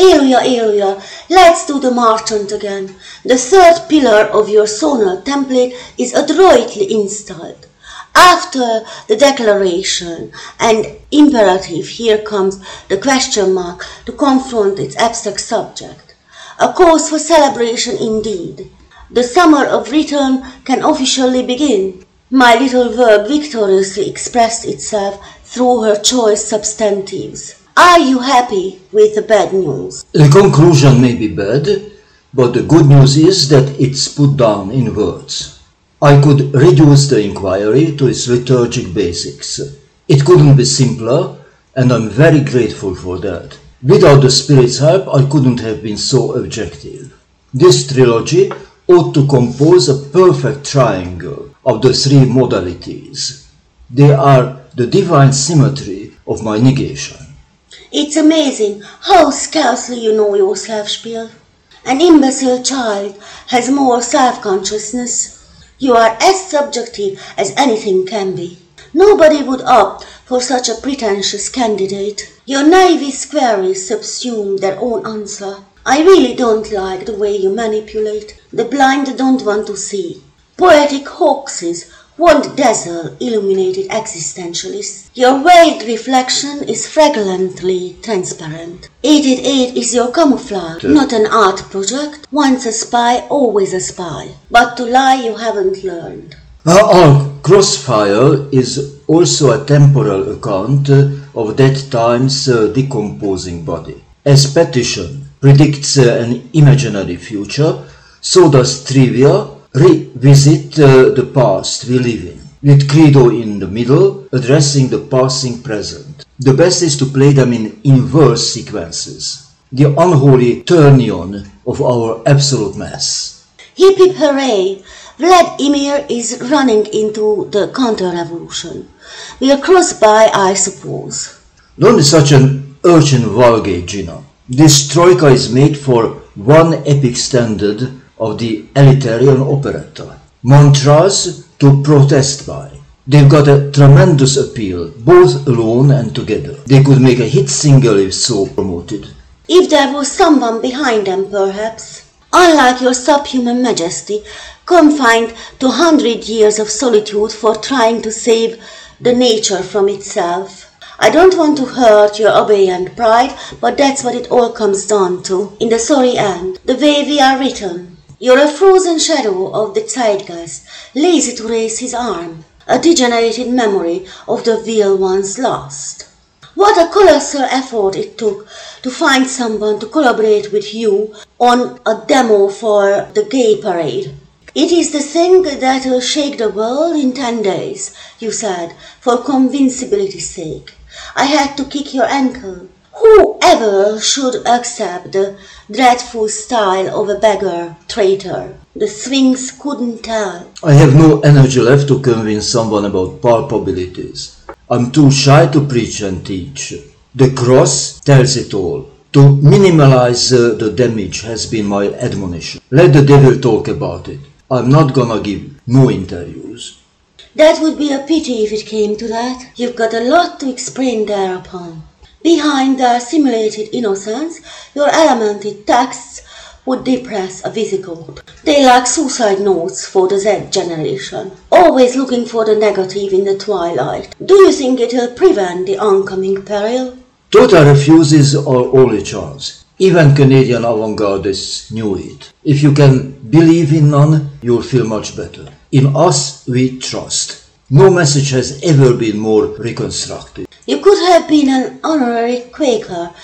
Elia, Elia, let's do the marchant again. The third pillar of your sonal template is adroitly installed. After the declaration and imperative, here comes the question mark to confront its abstract subject. A cause for celebration indeed. The summer of return can officially begin. My little verb victoriously expressed itself through her choice substantives. Are you happy with the bad news? The conclusion may be bad, but the good news is that it's put down in words. I could reduce the inquiry to its liturgic basics. It couldn't be simpler, and I'm very grateful for that. Without the Spirit's help, I couldn't have been so objective. This trilogy ought to compose a perfect triangle of the three modalities. They are the divine symmetry of my negation. It's amazing how scarcely you know yourself, Spiel. An imbecile child has more self-consciousness. You are as subjective as anything can be. Nobody would opt for such a pretentious candidate. Your naive queries subsume their own answer. I really don't like the way you manipulate. The blind don't want to see. Poetic hoaxes won't dazzle illuminated existentialists. Your veiled reflection is fragrantly transparent. 888 is your camouflage, not an art project. Once a spy, always a spy. But to lie you haven't learned. Our crossfire is also a temporal account of that time's uh, decomposing body. As petition predicts uh, an imaginary future, so does trivia revisit uh, the past we live in, with Credo in the middle, addressing the passing present. The best is to play them in inverse sequences, the unholy turnion of our absolute mass. Hip hip hooray! Vladimir is running into the counter-revolution. We'll cross by, I suppose. Don't be such an urchin vulgate, Gina. This troika is made for one epic standard of the elitarian operetta. Mantras to protest by. They've got a tremendous appeal, both alone and together. They could make a hit single if so promoted. If there was someone behind them, perhaps. Unlike your subhuman majesty, confined to hundred years of solitude for trying to save the nature from itself. I don't want to hurt your obedient pride, but that's what it all comes down to, in the sorry end, the way we are written. You're a frozen shadow of the zeitgeist, lazy to raise his arm, a degenerated memory of the real ones lost. What a colossal effort it took to find someone to collaborate with you on a demo for the gay parade. It is the thing that will shake the world in ten days, you said, for convincibility's sake. I had to kick your ankle. Whoever should accept the dreadful style of a beggar traitor? The Sphinx couldn't tell. I have no energy left to convince someone about palpabilities. I'm too shy to preach and teach. The cross tells it all. To minimize uh, the damage has been my admonition. Let the devil talk about it. I'm not gonna give no interviews. That would be a pity if it came to that. You've got a lot to explain thereupon. Behind their simulated innocence, your elemented texts would depress a physical. They like suicide notes for the Z generation, always looking for the negative in the twilight. Do you think it'll prevent the oncoming peril? Total refuses are only chance. Even Canadian avant-gardists knew it. If you can believe in none, you'll feel much better. In us, we trust. No message has ever been more reconstructed. You could have been an honorary Quaker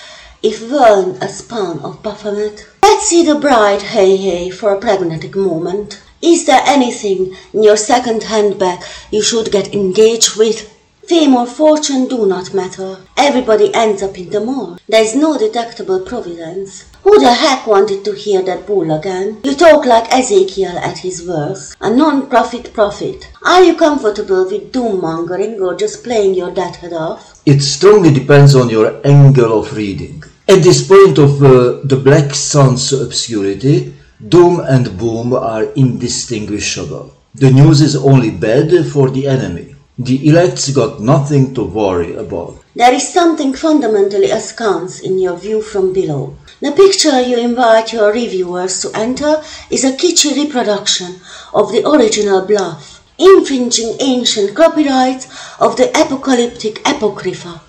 if weren't a spawn of Baphomet. Let's see the bride, hey hey, for a pragmatic moment. Is there anything in your second handbag you should get engaged with? Fame or fortune do not matter. Everybody ends up in the mall. There's no detectable providence. Who the heck wanted to hear that bull again? You talk like Ezekiel at his worst. A non-profit prophet. Are you comfortable with doom-mongering or just playing your deadhead off? It strongly depends on your angle of reading. At this point of uh, the Black Sun's obscurity, doom and boom are indistinguishable. The news is only bad for the enemy. The elects got nothing to worry about. There is something fundamentally askance in your view from below. The picture you invite your reviewers to enter is a kitschy reproduction of the original bluff, infringing ancient copyrights of the apocalyptic apocrypha.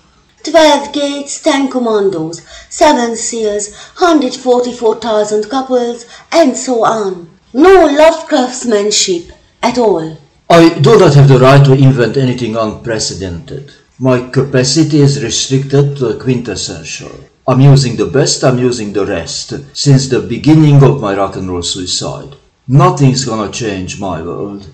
Twelve gates, ten commandos, seven seals, 144,000 couples, and so on. No Lovecraftsmanship at all. I do not have the right to invent anything unprecedented. My capacity is restricted to the quintessential. I'm using the best, I'm using the rest, since the beginning of my rock and roll suicide. Nothing's gonna change my world.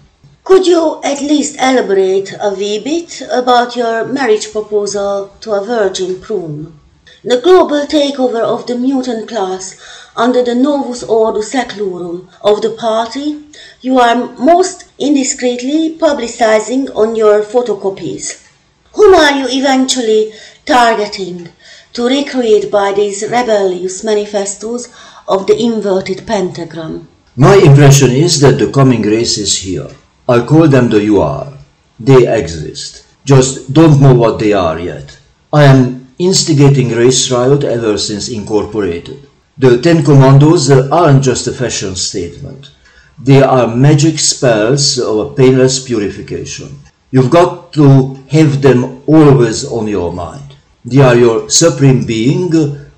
Could you at least elaborate a wee bit about your marriage proposal to a virgin prune? The global takeover of the mutant class under the Novus Ordo Seclorum of the party you are most indiscreetly publicizing on your photocopies. Whom are you eventually targeting to recreate by these rebellious manifestos of the inverted pentagram? My impression is that the coming race is here. I call them the UR. They exist. Just don't know what they are yet. I am instigating race riot ever since incorporated. The Ten Commandos aren't just a fashion statement. They are magic spells of a painless purification. You've got to have them always on your mind. They are your supreme being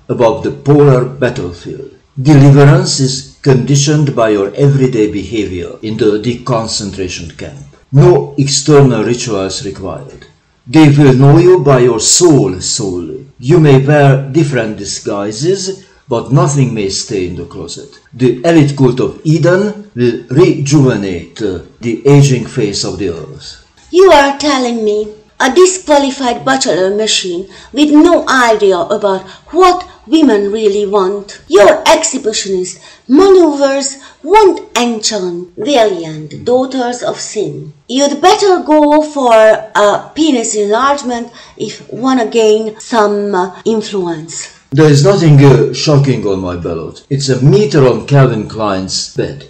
above the polar battlefield. Deliverance is conditioned by your everyday behavior in the deconcentration camp. No external rituals required. They will know you by your soul solely. You may wear different disguises, but nothing may stay in the closet. The elite cult of Eden will rejuvenate the aging face of the earth. You are telling me a disqualified bachelor machine with no idea about what women really want. Your exhibitionist maneuvers won't enchant valiant daughters of sin. You'd better go for a penis enlargement if wanna gain some uh, influence. There is nothing uh, shocking on my ballot. It's a meter on Calvin Klein's bed.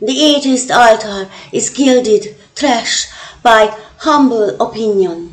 The atheist altar is gilded trash by humble opinion.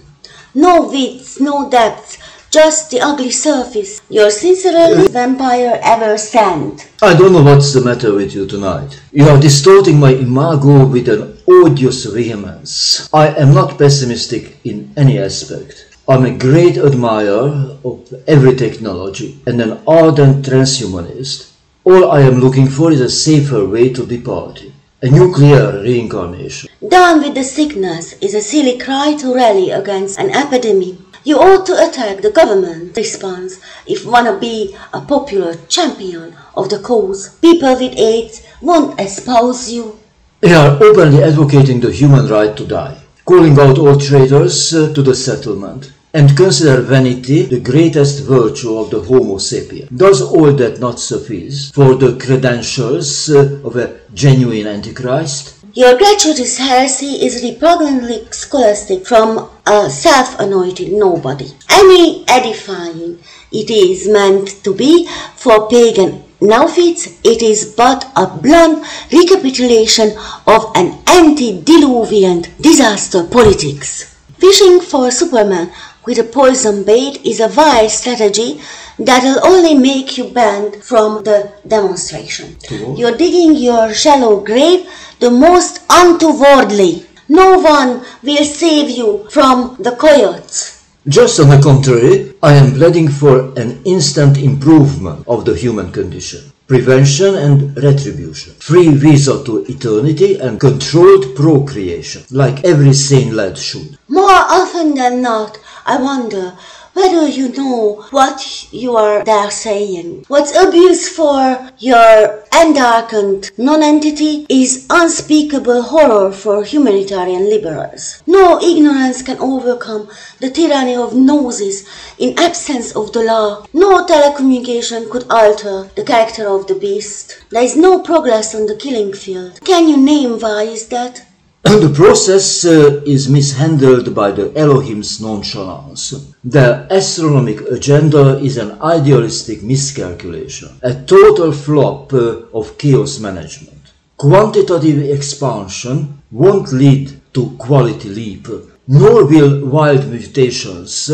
No width, no depth, just the ugly surface your sincerely vampire ever sent. I don't know what's the matter with you tonight. You are distorting my imago with an odious vehemence. I am not pessimistic in any aspect. I'm a great admirer of every technology and an ardent transhumanist. All I am looking for is a safer way to depart. A nuclear reincarnation. Down with the sickness is a silly cry to rally against an epidemic. You ought to attack the government response if wanna be a popular champion of the cause. People with AIDS won't espouse you. They are openly advocating the human right to die, calling out all traitors uh, to the settlement, and consider vanity the greatest virtue of the Homo sapien. Does all that not suffice for the credentials uh, of a genuine Antichrist? Your gratuitous heresy is repugnantly scholastic from a self-anointed nobody. Any edifying it is meant to be for pagan neophytes, it is but a blunt recapitulation of an antediluvian disaster politics. Fishing for Superman with a poison bait is a vile strategy that'll only make you banned from the demonstration. You're digging your shallow grave the most untowardly. No one will save you from the coyotes. Just on the contrary, I am pleading for an instant improvement of the human condition. Prevention and retribution. Free visa to eternity and controlled procreation, like every sane lad should. More often than not, I wonder whether you know what you are there saying. What's abuse for your endarkened non-entity is unspeakable horror for humanitarian liberals. No ignorance can overcome the tyranny of noses in absence of the law. No telecommunication could alter the character of the beast. There is no progress on the killing field. Can you name why is that? the process uh, is mishandled by the Elohim's nonchalance. The astronomic agenda is an idealistic miscalculation, a total flop uh, of chaos management. Quantitative expansion won't lead to quality leap, nor will wild mutations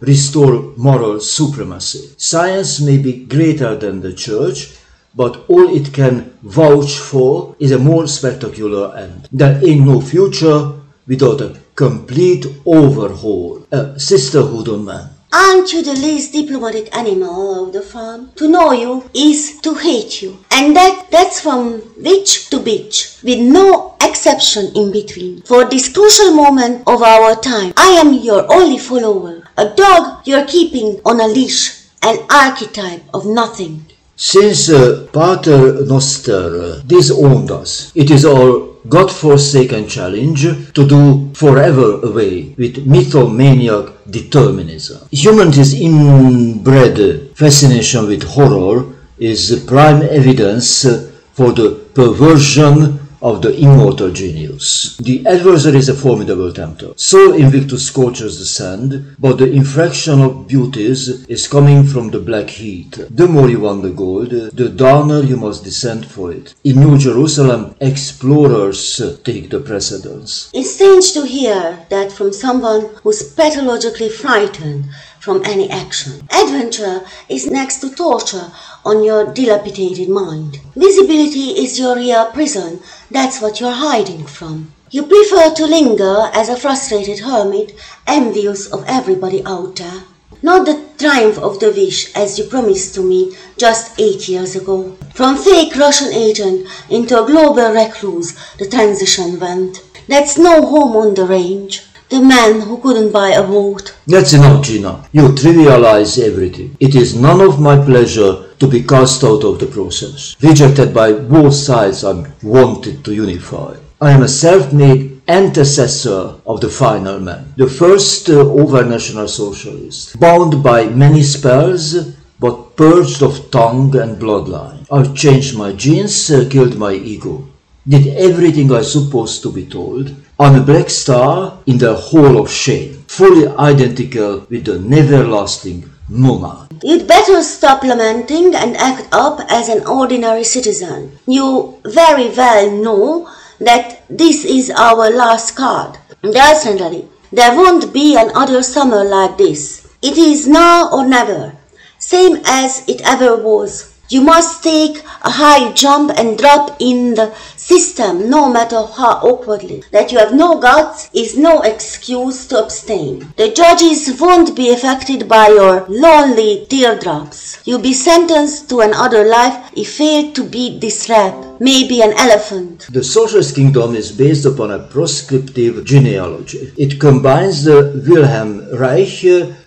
restore moral supremacy. Science may be greater than the church, but all it can vouch for is a more spectacular end. There ain't no future without a complete overhaul, a sisterhood on man. Aren't you the least diplomatic animal of the farm? To know you is to hate you. And that that's from witch to bitch, with no exception in between. For this crucial moment of our time, I am your only follower. A dog you're keeping on a leash, an archetype of nothing. Since Pater Noster disowned us, it is our God-forsaken challenge to do forever away with mythomaniac determinism. Humanity's inbred fascination with horror is prime evidence for the perversion of the immortal genius. The adversary is a formidable tempter. Sol Invictus scorches the sand, but the infraction of beauties is coming from the black heat. The more you want the gold, the downer you must descend for it. In New Jerusalem, explorers take the precedence. It's strange to hear that from someone who's pathologically frightened from any action. Adventure is next to torture on your dilapidated mind. Visibility is your real prison, that's what you're hiding from. You prefer to linger as a frustrated hermit, envious of everybody out there. Not the triumph of the wish as you promised to me just eight years ago. From fake Russian agent into a global recluse, the transition went. That's no home on the range. The man who couldn't buy a vote. That's enough, Gina. You trivialize everything. It is none of my pleasure to be cast out of the process. Rejected by both sides, I'm wanted to unify. I am a self-made antecessor of the final man, the first uh, over-national socialist, bound by many spells, but purged of tongue and bloodline. I've changed my genes, uh, killed my ego, did everything I supposed to be told. I'm a black star in the hall of shame, fully identical with the never-lasting Mona. You'd better stop lamenting and act up as an ordinary citizen. You very well know that this is our last card. Definitely, there won't be another summer like this. It is now or never, same as it ever was. You must take a high jump and drop in the system no matter how awkwardly. That you have no guts is no excuse to abstain. The judges won't be affected by your lonely teardrops. You'll be sentenced to another life if fail to beat this rap. Maybe an elephant. The socialist kingdom is based upon a proscriptive genealogy. It combines the Wilhelm Reich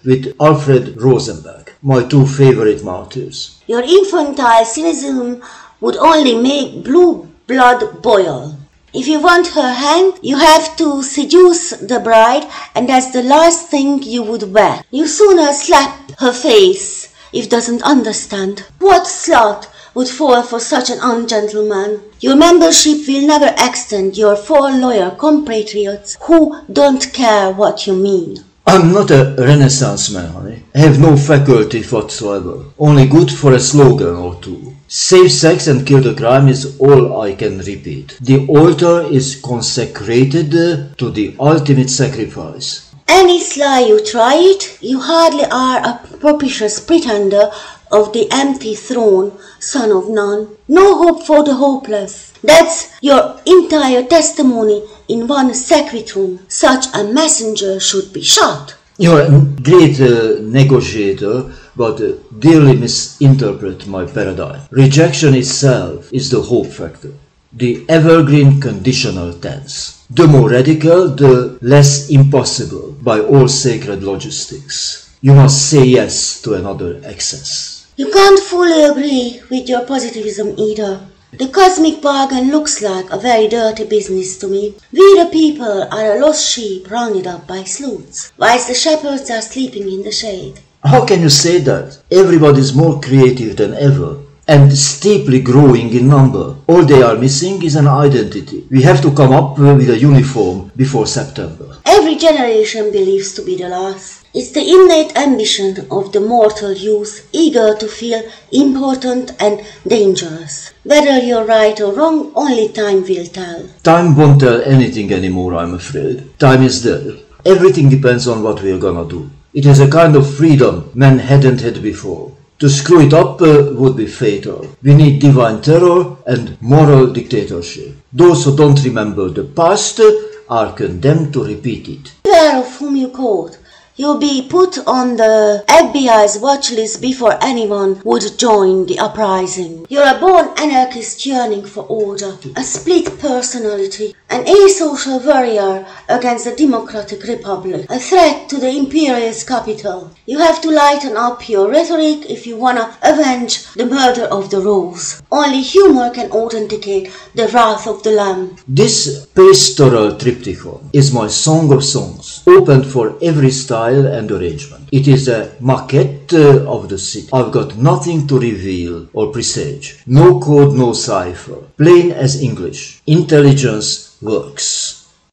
with Alfred Rosenberg, my two favorite martyrs. Your infantile cynicism would only make blue blood boil. If you want her hand, you have to seduce the bride, and that's the last thing you would wear. You sooner slap her face if doesn't understand. What slut would fall for such an ungentleman? Your membership will never extend your four lawyer compatriots who don't care what you mean. I'm not a renaissance man, honey. I have no faculty whatsoever. Only good for a slogan or two. Save sex and kill the crime is all I can repeat. The altar is consecrated to the ultimate sacrifice. Any sly you try it, you hardly are a propitious pretender of the empty throne, son of none. No hope for the hopeless. That's your entire testimony in one secretum. Such a messenger should be shot. You're a great uh, negotiator, but uh, dearly misinterpret my paradigm. Rejection itself is the hope factor, the evergreen conditional tense. The more radical, the less impossible by all sacred logistics. You must say yes to another excess. You can't fully agree with your positivism either. The cosmic bargain looks like a very dirty business to me. We the people are a lost sheep rounded up by sleuths, whilst the shepherds are sleeping in the shade. How can you say that? Everybody is more creative than ever and steeply growing in number. All they are missing is an identity. We have to come up with a uniform before September. Every generation believes to be the last. It's the innate ambition of the mortal youth, eager to feel important and dangerous. Whether you're right or wrong, only time will tell. Time won't tell anything anymore, I'm afraid. Time is dead. Everything depends on what we're gonna do. It is a kind of freedom men hadn't had before. To screw it up uh, would be fatal. We need divine terror and moral dictatorship. Those who don't remember the past are condemned to repeat it. Beware of whom you quote. You'll be put on the FBI's watch list before anyone would join the uprising. You're a born anarchist yearning for order, a split personality, an asocial warrior against the democratic republic, a threat to the imperialist capital. You have to lighten up your rhetoric if you wanna avenge the murder of the rose. Only humor can authenticate the wrath of the lamb. This pastoral triptych is my song of songs, open for every style and arrangement. It is a maquette uh, of the city. I've got nothing to reveal or presage. No code, no cipher. Plain as English. Intelligence works.